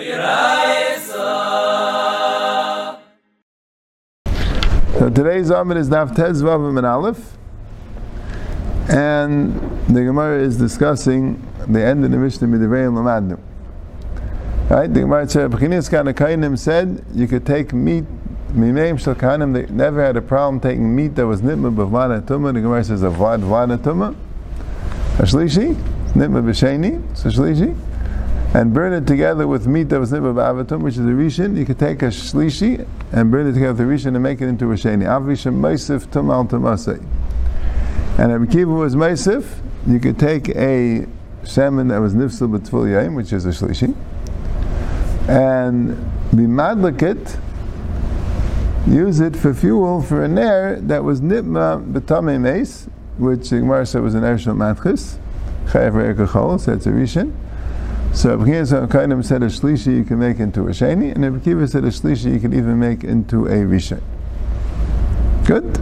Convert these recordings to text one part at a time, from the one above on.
So today's Amud is Daf Tez Vav and Aleph, and the Gemara is discussing the end of the Mishnah Midivrei Lamadnu. Right? The Gemara said, B'chinis Kanakainim said you could take meat, Mimeim Shal Kahanim, they never had a problem taking meat that was nitma b'vlad tumah. The Gemara says, a vlad vlad tumah. A shlishi, nitma b'sheni, so and burn it together with meat that was nibbah b'avatum, which is a rishon. You could take a shlishi and burn it together with a rishon and make it into a sheni. Avisha meisif tumal tumasei. And Rabbi Kiva was meisif. You could take a salmon that was nifsel b'tful yaim, which is a shlishi, and be madlikit, use it for fuel for a nair that was nitma b'tamei meis, which the Gemara said was an ershel matchis, chayav re'ekachol, so it's a rishon. So Rabbi Kiva Kainim said a shlishi you can make into a sheni, and Rabbi Kiva said a shlishi you can even make into a rishon. Good.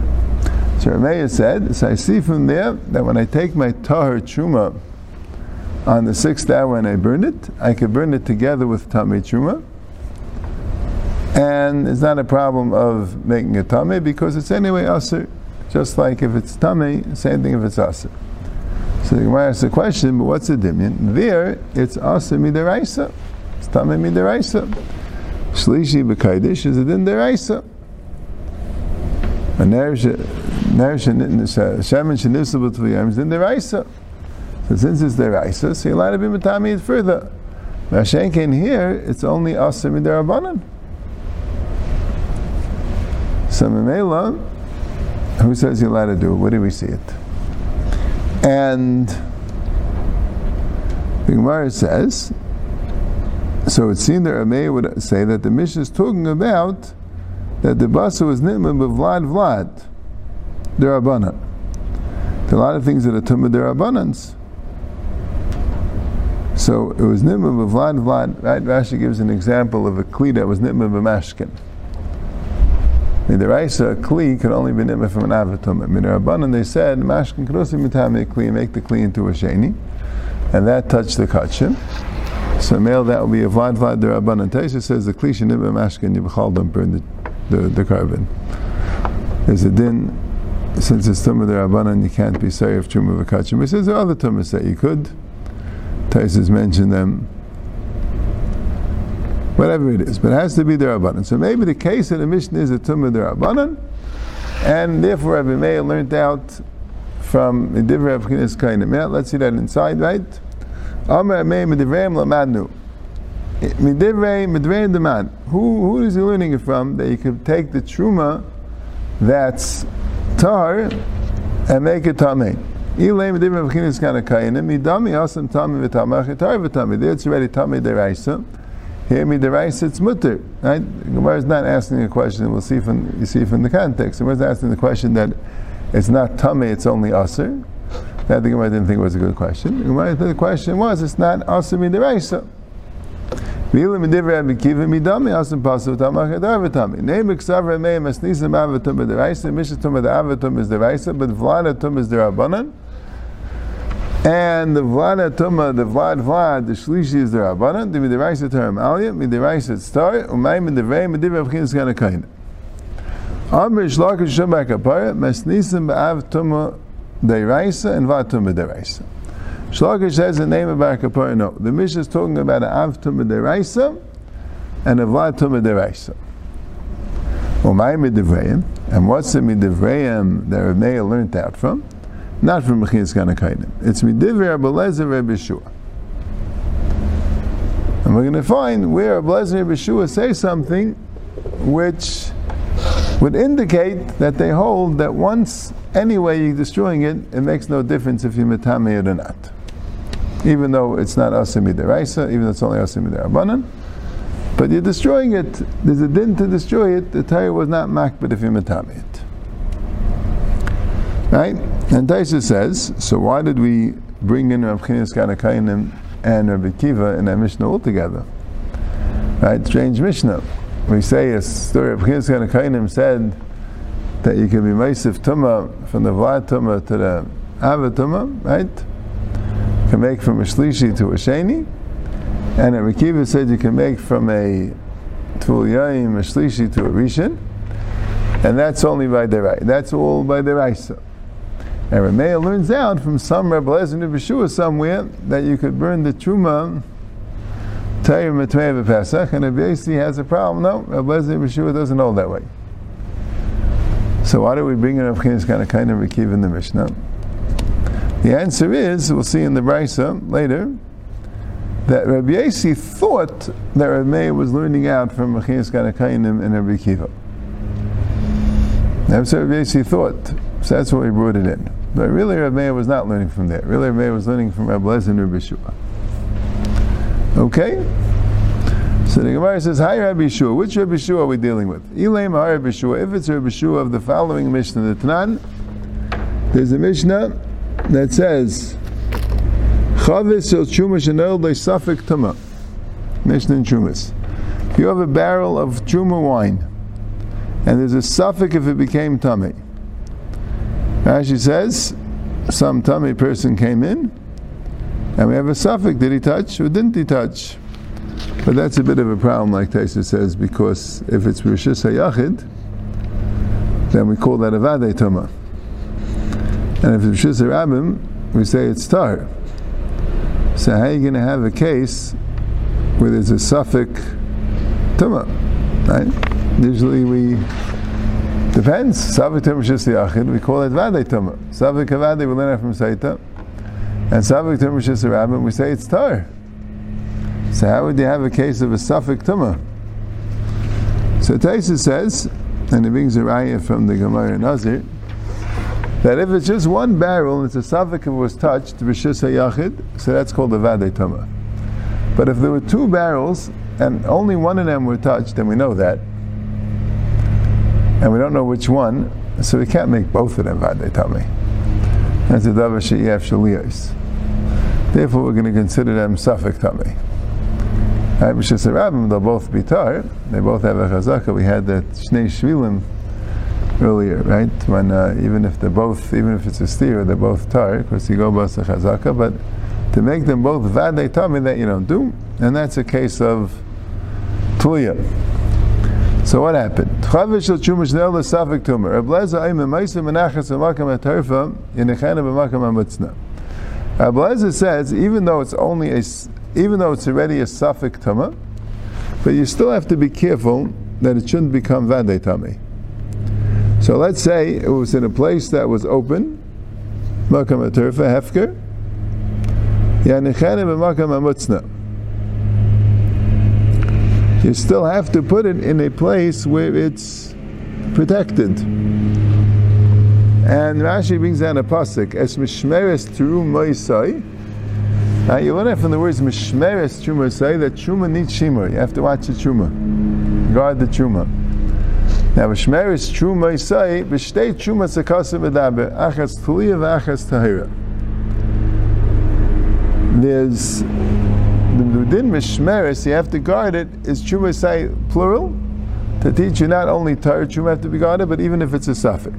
So Rameya said, so I see from there that when I take my tahar truma on the sixth hour and I burn it, I can burn it together with tamei truma, and it's not a problem of making a tamei because it's anyway aser. Just like if it's tamei, same thing if it's aser. So the Gemara asks the question, but what's the dimyan? There, it's asa midaraisa. It's tame midaraisa. Shlishi b'kaidish is a din deraisa. A shemen shenifsa b'tviyam is din deraisa. So since it's deraisa, so you're allowed to be matami it further. Mashenkin here, it's only asa midarabanan. So Mamela, who says you're allowed to do it? Where do we see it? And the Gemara says, so it seemed that Rameh would say that the Mishnah is talking about that the basa was nitma b'vlad vlad, derabanan. There are a lot of things that are tumah derabanans. So it was nitma b'vlad vlad. Right? Rashi gives an example of a kli that was nitma b'mashkin. Midiraisa, a kli could only be nitma from an avatum. Midirabanan, they said, mashkin be mitame kli make the kli into a sheni, and that touched the kachim. So male, that would be a vlad vlad derabanan. Taisha says the kli should nitma mashkin yibchal burn the, the, the carbon. There's a din, since it's tumah derabanan, you can't be sorry of truma v'kachim. He says there are other tumas that you could. Taisha's mentioned them whatever it is, but it has to be the Rabbanan. So maybe the case of the Mishnah is a Tumah the Rabbanan, and therefore Rabbi Meir learned out from Divrei of Chinas Kainim. Let's see that inside, right? Who who is he learning it from? That you could take the Truma that's tar and make it tamei. Ilay Tar it's already Tami Deraisa. Here, midiraisa, it's mutter. Right? Gemara is not asking a question. We'll see from you see from the context. Gemara is asking the question that it's not tummy, it's only aser. That the Gemara didn't think was a good question. Gemara, the question was, it's not. V'ila remei avatum midiraisa. Mishatum avatum is deraisa, but vladatum is derabanan. And the Vlad Tuma, the Vlad Vlad, the Shlishi is the Rabbanan, the Midiraisa term Aliyah, Midiraisa Star, Umay Midivrei, Midivrei Avchin Sgan Akain. Amr Shlaka Shabak Apara, Masnisim Ba'av Tuma Deiraisa and Vlad Tuma Deiraisa. Shlakish says the name of Akapara, no. The Mishnah is talking about an Av Tuma Deraisa and a Vlad Tuma Deraisa. Umay Midivreim, and what's the Midivreim that Rebbeinu learned out from? Not from Mechinas Ganakainim. It's Midivrei Abelezer Rebbe Shua. And we're going to find where Abelezer Rebbe Shua say something which would indicate that they hold that once anyway you're destroying it, it makes no difference if you metame it or not. Even though it's not asim midiraisa, even though it's only asim midirabanan, but you're destroying it. There's a din to destroy it. The Torah was not makbid if you metame it. Right? And Taisa says, so why did we bring in Rav Chinas Kanakainim and Rabbi Kiva in that Mishnah altogether? Right? Strange Mishnah. We say a story of Chinas Kanakainim said that you can be Maisif Tumah from the Vlad Tumah to the Ava Tumah, right? You can make from a Shlishi to a Sheni. And Rekiva said you can make from a Tul Yaim, a Shlishi to a Rishon, and that's only by the right. That's all by the Raisa. And Ramea learns out from some Rebbe Lezer B'Shua somewhere that you could burn the Truma Tayyim Matmei Pesach, and if has a problem, no, Rebbe Lezer B'Shua doesn't hold that way. So why do we bring in Rav Chinas kind of kind of Rekiv in the Mishnah? The answer is, we'll see in the Brisa later, that Rabbi Yasi thought that Rabbi was learning out from Mechias Ganakainim and Rabbi Kiva. That's what Rabbi thought. So that's why he brought it in. But really Rabbi Meir was not learning from there. Really Rabbi Meir was learning from Rabbi Lezer and Rabbi Shua. Okay? So the Gemara says, Hi Rabbi Shua. Which Rabbi Shua are we dealing with? Elaim Rabbi Shua. If it's Rabbi Shua of the following Mishnah, the Tanan, there's a Mishnah that says, Chavis el Chumash and they suffix tuma. Mishnah in Chumas. If you have a barrel of Chuma wine, and there's a suffix if it became tummy. Rashi says, some tummy person came in, and we have a suffix. Did he touch or didn't he touch? But that's a bit of a problem, like Taisa says, because if it's Rishis HaYachid, then we call that a Vade Tuma. And if it's Rishis HaRabim, we say it's Tar. So how are you going to have a case where there's a suffix Tuma? Right? Usually we Depends. Savik Tumah Shis Yachid, we call it Vade Tumah. Savik Havade, we learn it from Saita. And Savik Tumah Shis Rabbim, we say it's Tar. So how would you have a case of a suffix Tumah? So Taisa says, and it brings a raya from the Gemara Nazir, that if it's just one barrel and it's a suffix it was touched, Rishis Yachid, so that's called a Vade Tumah. But if there were two barrels and only one of them were touched, then we know that and we don't know which one, so we can't make both of them Vadei Tami. That's a Davar She'ef Shaliyos. Therefore, we're going to consider them Suffolk Tami. Right, B'Shis Rabbim, they'll both be tar. They both have a chazaka. We had the Shnei Shvilim earlier, right? When uh, even if they're both, even if it's a steer, they're both tar, because you go both a chazaka. But to make them both vadei tami, that you don't do, and that's a case of tuya. So what happened? Chavish shel chumash nel l'safik tumor. Reb Lezer ayim emaisa menachas v'makam atarfa yinechana b'makam amutzna. Reb Lezer says even though it's only a, even though it's already a suffix tumah, but you still have to be careful that it shouldn't become vade tummy. So let's say it was in a place that was open, makam atarfa hefker, yinechana b'makam amutzna you still have to put it in a place where it's protected. And Rashi brings down a pasuk, Es mishmeres tru moisai. Now you learn from the words mishmeres tru moisai that truma needs shimur. You have to watch the truma, guard the truma. Now mishmeres tru moisai b'shtei truma sakasa v'daber achas tuliya v'achas tahira. There's the din mishmeres, you have to guard it, is say plural, to teach you not only tar truma have to be guarded, but even if it's a suffix.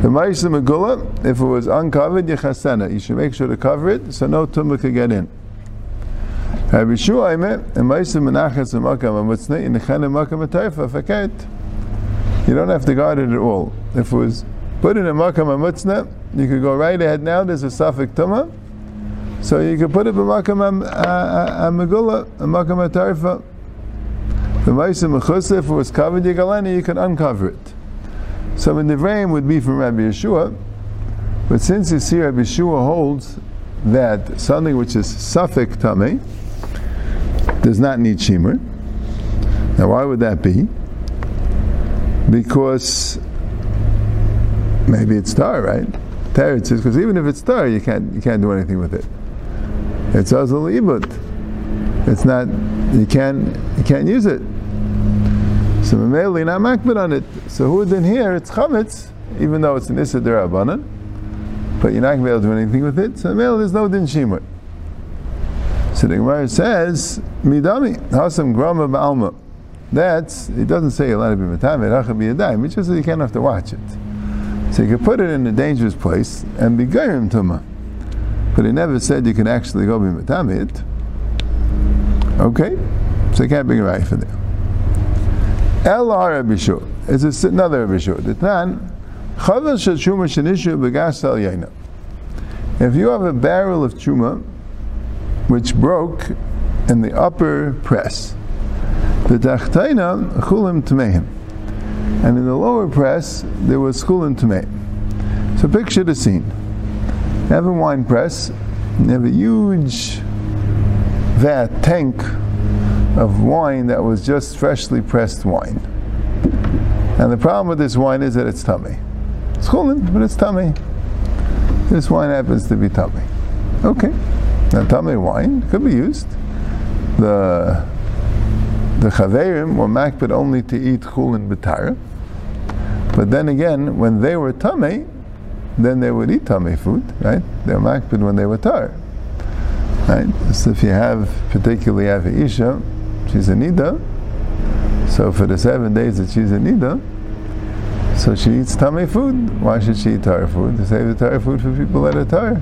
The ma'isa megula, if it was uncovered, yechasena, you should make sure to cover it, so no tumah can get in. Rabbi Shua Aimer, and ma'isa menachas makam amutzne, in the chana makam atayfa, faket. You don't have to guard it at all. If it was put in a makam amutzne, you could go right ahead now, there's a suffix tumah, so you can put it b'makam uh, uh, megula, b'makam atarfa. The ma'isa it was covered yigaleni, you can uncover it. So in the frame would be from Rabbi Yeshua, but since you see Rabbi Yeshua holds that something which is suffix tame does not need shimmer. Now, why would that be? Because maybe it's tar, right? Teretz because even if it's tar, you can't you can't do anything with it. It's azal ibut. It's not. You can't. You can't use it. So you're not makbid on it. So who then here? It's chametz, even though it's an issa derabanan, but you're not going to be able to do anything with it. So mele there's no din shimut. So the Gemara says midami hasam grama ba'alma. That's it doesn't say a lot of b'matamed hacha b'yadayim. It just says you can't have to watch it. So you can put it in a dangerous place and be gairim tumah. But he never said you can actually go be metamit. Okay? So you can't bring a right for there. El Rabbi Shua. It's another Rabbi Shua. The Tan. If you have a barrel of Truma which broke in the upper press, the Tachtaina Chulim Tmeim. And in the lower press, there was Chulim Tmeim. So picture the scene. Have a wine press, you have a huge vat, tank of wine that was just freshly pressed wine. And the problem with this wine is that it's tummy. It's chulin, but it's tummy. This wine happens to be tummy. Okay. Now tummy wine could be used. The the chaverim were makbid only to eat chulin b'tara. But then again, when they were tummy, then they would eat tummy food, right? They were makbid when they were tar. Right? So if you have, particularly have isha, she's a nida, so for the seven days that she's a nida, so she eats tummy food. Why should she eat tar food? To save the tar food for people that are tar.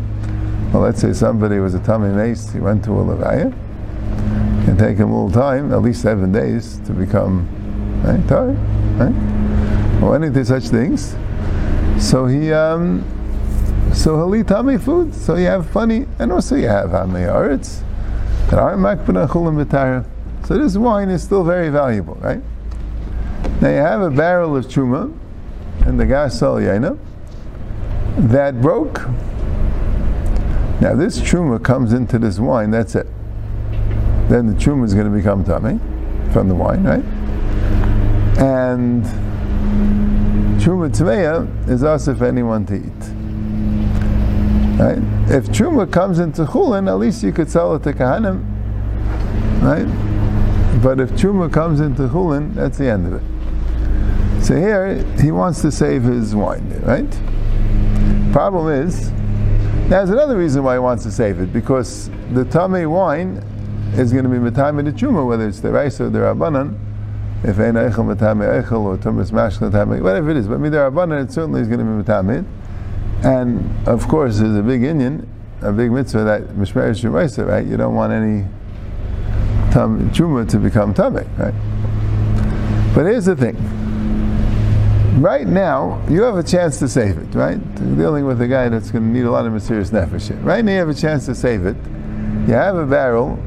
Well, let's say somebody was a tummy mace, he went to a levaya. It can take him a little time, at least seven days, to become right, tar, right? Or any such things. So he, um, so eat tummy food. So you have plenty, and also you have hamei arts that aren't makbana chulim. So this wine is still very valuable, right? Now you have a barrel of truma and the gasol yaina that broke. Now this truma comes into this wine. That's it. Then the truma is going to become tummy from the wine, right? And truma tmeya is also for anyone to eat. Right? If truma comes into chulin, at least you could sell it to kahanim, right? But if truma comes into chulin, that's the end of it. So here he wants to save his wine, right? Problem is, there's another reason why he wants to save it because the tummy wine is going to be matame the truma, whether it's the rice or the rabbanan. If ein eichel matame eichel or tumas mashkel matame, whatever it is, but the rabbanan, it certainly is going to be matame. And of course, there's a big Indian, a big mitzvah that mishmer shemaisa, right? You don't want any tam, truma to become tamei, right? But here's the thing. Right now, you have a chance to save it, right? Dealing with a guy that's going to need a lot of mysterious nefesh. Right now, you have a chance to save it. You have a barrel,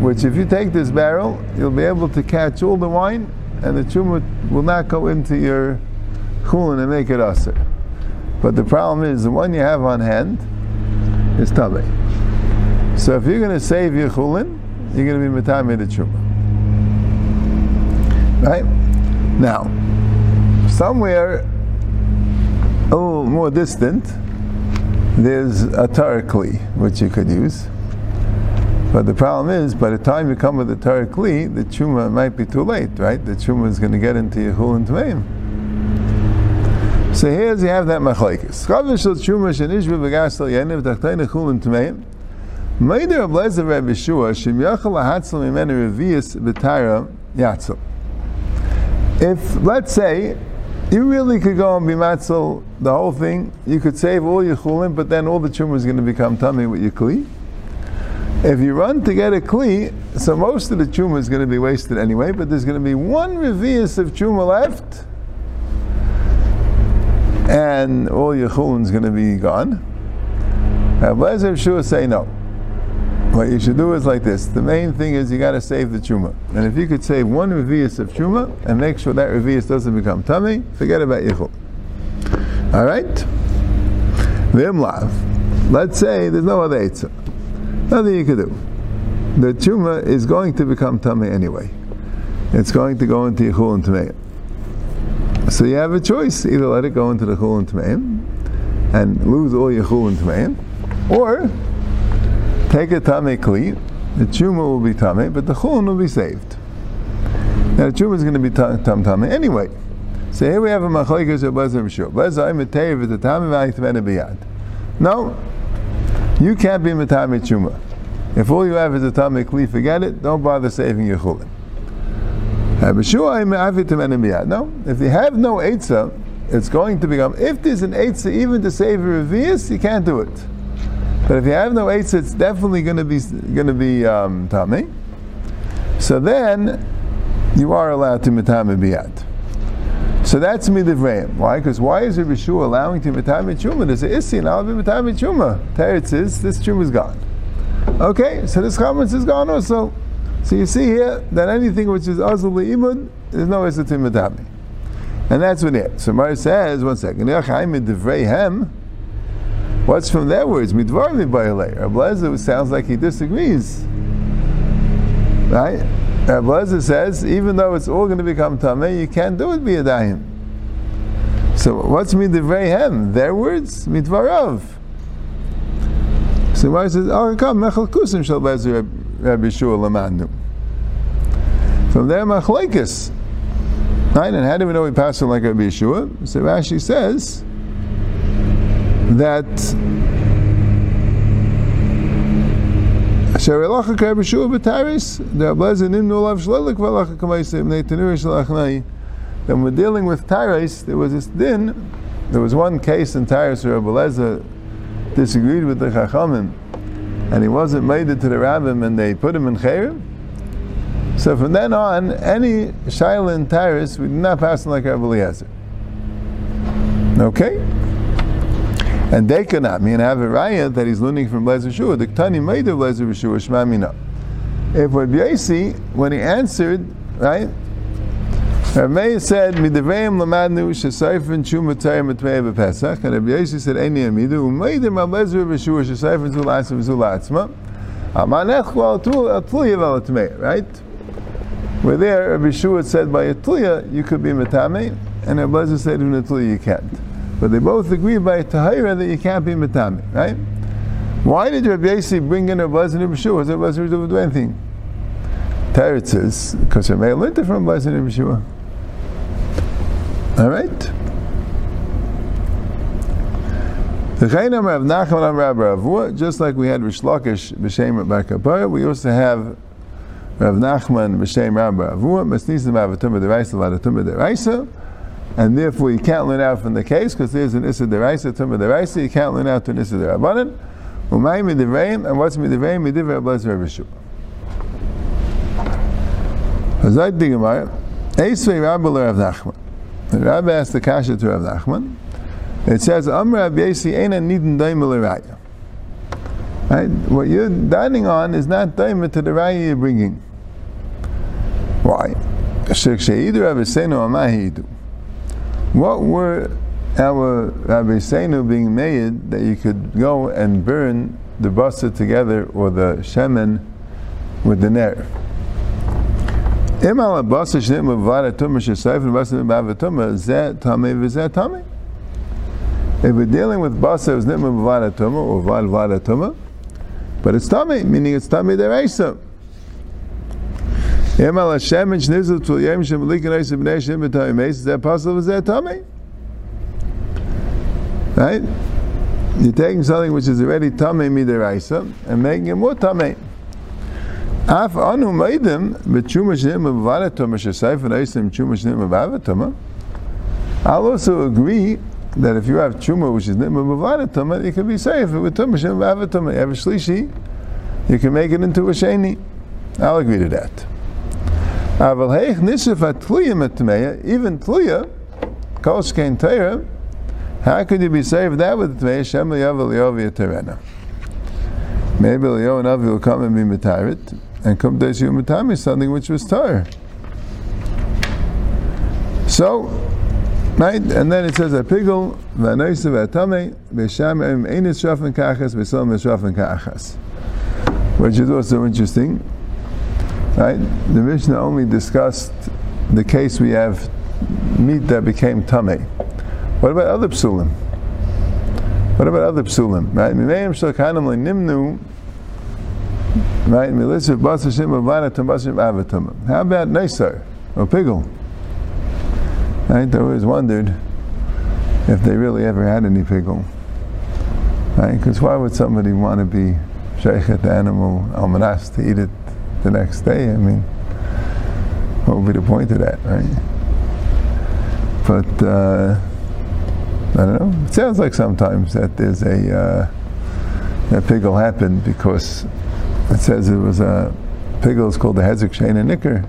which if you take this barrel, you'll be able to catch all the wine, and the truma will not go into your chulin and make it usher. But the problem is the one you have on hand is tabei. So if you're going to save your chulin, you're going to be metame the truma. Right now, somewhere a little more distant, there's a tarakli which you could use. But the problem is, by the time you come with the tarakli, the truma might be too late, right? The truma is going to get into your chulin tmeim. So here you have that machlekes. Chavish shel truma shenishvu v'gasel yeniv tachtayne chulin tmeim. Meider of Lezer Rabbi Shua shem yachal lahatzal mimenu revius b'tara yatzal. If let's say you really could go and be matzel the whole thing, you could save all your chulin, but then all the truma is going to become tummy with your kli. If you run to get a kli, so most of the truma is going to be wasted anyway, but there's going to be one revius of truma left and all your chulin is going to be gone. Now, Blazer Shua say no. What you should do is like this. The main thing is you got to save the truma. And if you could save one revius of truma and make sure that revius doesn't become tummy, forget about yichul. All right? Vimlav. Let's say there's no other eitzah. Nothing you could do. The truma is going to become tummy anyway. It's going to go into yichul and tamei. So you have a choice: either let it go into the chul and tmeim and lose all your chul and tmeim, or take a tame kli. The truma will be tame, but the chulin will be saved. Now the truma is going to be tam tame anyway. So here we have a machlekes of Bezer Mishur. Bezer I'm is the tame v'ayitmene biyad. No, you can't be metame truma. If all you have is a tame kli, forget it. Don't bother saving your chulin. No, if you have no Eitzah, it's going to become, if there's an Eitzah even to save a Revius, you can't do it. But if you have no Eitzah, it's definitely going to be, going to be um. So then you are allowed to mitame biyat. So that's midivrayim. Why? Because why is Rabbi Shua allowing to mitame chuma? There's an issue now of mitame chuma. Teretz is this chuma is gone. Okay, so this chametz is gone also. So you see here that anything which is azul imud, there's no issa to mitame. And that's what it. So Mar says, one second, What's from their words? Midvar mibayalei. Rabbi Lazar, sounds like he disagrees. Right? Uh, Rabbi says, even though it's all going to become tameh, you can't do it biyadayim. So what's midivrei hem? Their words? Midvarav. So Mar says, oh, come, mechel kusim shal bezer Rabbi Shua. From there, machlekes. Right? And how do we know we pass it like Rabbi Yeshua? So Rashi says that Asher. Then we're dealing with Tyrus, there was this din, there was one case in Tyrus where Ablaza disagreed with the Chachamim, and he wasn't made it to the Rabbim, and they put him in Chayrim. So from then on, any Shaila in Tyrus, we did not pass like Rabbi Eliezer. Okay? And they cannot mean have a raya that he's learning from Lezer Shua. The Ktani made of Lezer Shua, Shmamina. If what Yaisi, when he answered, right, Rav said, "Midavayim lamadnu shesayfen shuma tayim etmei b'Pesach," and Rabbi Yosi said, "Eni amidu u'meidim al lezer b'shua shesayfen zulasim zulatzma." Amanech al tluyev al etmei, right? Where there, Rabbi Shua said by a tluya you could be metame, and Rabbi said in a tluya you can't. But they both agree by tahira that you can't be metame, right? Why did Rabbi Yosi bring in a Lezer and Rabbi Shua? Was Rabbi Lezer do anything? Teretz says because Rabbi learned it from Rabbi Lezer and Rabbi Shua. All right. Just like we had Rish Lakish b'shem Bakapara, we also have Rav Nachman b'shem Rabbi Avua Masnisim Avatumah Deraisa Ladatumah Deraisa, and therefore you can't learn out from the case because there's an Issa Deraisa Tumah Deraisa. You can't learn out to an Issa Derabanan. Umay Midivreim, and what's Midivreim? Midivreim Abbas Rav Shua. Hazayt Digamar, Eisvei Rabbi Rav Nachman. The Rabbi asked the Kasha to Rav Nachman. It says, Am Rav Yesi Eina Nidin Daimel Raya. Right? What you're dining on is not daimah to the raya you're bringing. Why? What were our Rabbi Seinu being made that you could go and burn the basa together or the shemen with the ner? If we're dealing with basa is nitma b'vada tumah or vad vada tumah, but it's tummy, meaning it's tummy deraisa. Hashem and Shnizel Yem Shem Shem is that possible? Is that tummy? Right? You're taking something which is already tummy midiraisa and making it more tummy. Af anu meidim b'tshuma shnim b'vada tuma shesayf v'neisim tshuma shnim b'vada tuma. I'll also agree that if you have tshuma which is nitma b'vada tuma, it can be safe with tuma shnim b'vada tuma. You have a shlishi, you can make it into a sheni. I'll agree to that. Aval heich nisif atluya metmeya, even tluya, kol shkein teira, how could you be saved that with tmeya shem liyav liyav terena? Maybe Leo and Avi will come and be metarit and come to Yom Matami something which was tar. So, right, and then it says a pigel v'anoisa v'atame v'sham em einis shafin kachas v'som v'shafin kachas, which is also interesting. Right, the Mishnah only discussed the case we have meat that became tummy. What about other psulim? What about other psulim? Right, mimeim shalkanam nimnu Right? Melissa Basashim Avanatum Basashim Avatum. How about Nesar or Pigel? Right? I always wondered if they really ever had any pigel. Right? Because why would somebody want to be sheikhet the animal almanas to eat it the next day? I mean, what would be the point of that, right? But uh, I don't know. It sounds like sometimes that there's a uh, that pigel happened because it says it was a pigel is called the Hezek Shana Nicker.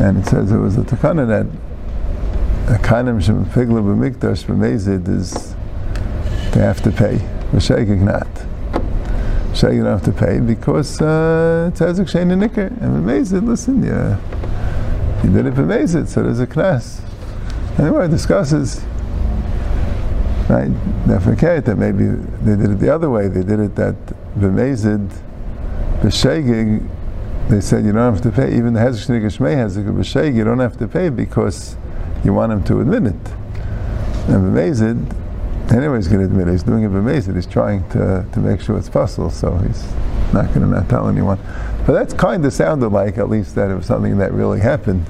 And it says it was a takana that a kanim shem pigla b'mikdash b'mezid is they have to pay. V'shegig not. Shegig don't have to pay because uh, it's Hezek Shana Nicker. And b'mezid, listen, yeah, you did it b'mezid, so there's a knas. Anyway, it discusses right? Forget that maybe they did it the other way. They did it that b'mezid, b'shegig, they said you don't have to pay. Even the hezek shnig shmei hezek b'shegig, you don't have to pay because you want him to admit it. And b'mezid, anyway, he's going to admit it. He's doing it b'mezid. He's trying to to make sure it's possible. So he's not going to not tell anyone. But that's kind of sounded like at least that it was something that really happened,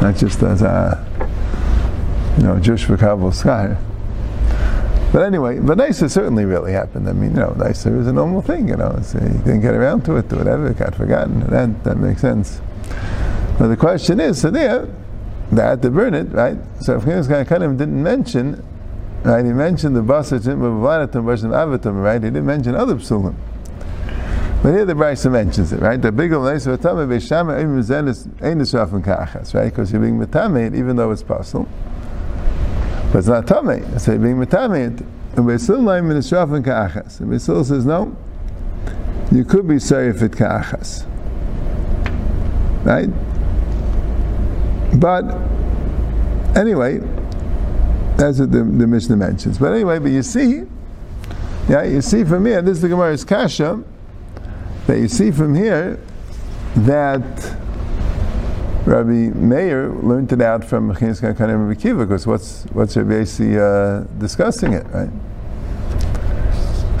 not just as a you know Jewish vocabulary scholar. But anyway, but Nisa certainly really happened. I mean, you know, Nisa is a normal thing, you know. So uh, he didn't get around to it or whatever, it got forgotten. That, that makes sense. But the question is, so there, they had to burn it, right? So if kind of didn't mention, right, he mentioned the Basachim, Avatam, right? He didn't mention other psulim. But here the Brisa mentions it, right? The big right? Because you're being Matame, even though it's possible. But it's not Tameh. It's being Matameh. And Beisil Laim in Israf and Ka'achas. And Beisil says, no, you could be sorry if it Ka'achas. Right? But, anyway, that's what the, the Mishnah mentions. But anyway, but you see, yeah, you see from here, this is the Gemara's Kasha, that you see from here that Rabbi Meir learned it out from Mechinas Kakanim Rabbi Kiva, because what's what's Rabbi Yossi, uh, discussing it, right?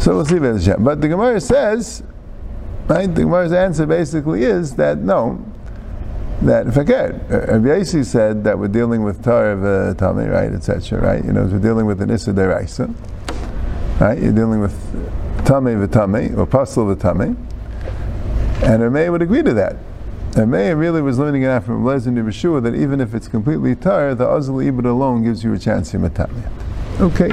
So we'll see about But the Gemara says, right? The Gemara's answer basically is that no, that forget. Rabbi Yossi said that we're dealing with Torah uh, Tami, right, etc. Right? You know, we're dealing with an Issa Deraisa, right? You're dealing with Tami v'Tami or Pasal v'Tami, and Rabbi would agree to that. Meir really was learning it out from Lezer Yeshua that even if it's completely tar, the Azal Ibad alone gives you a chance to matamiyat. Okay.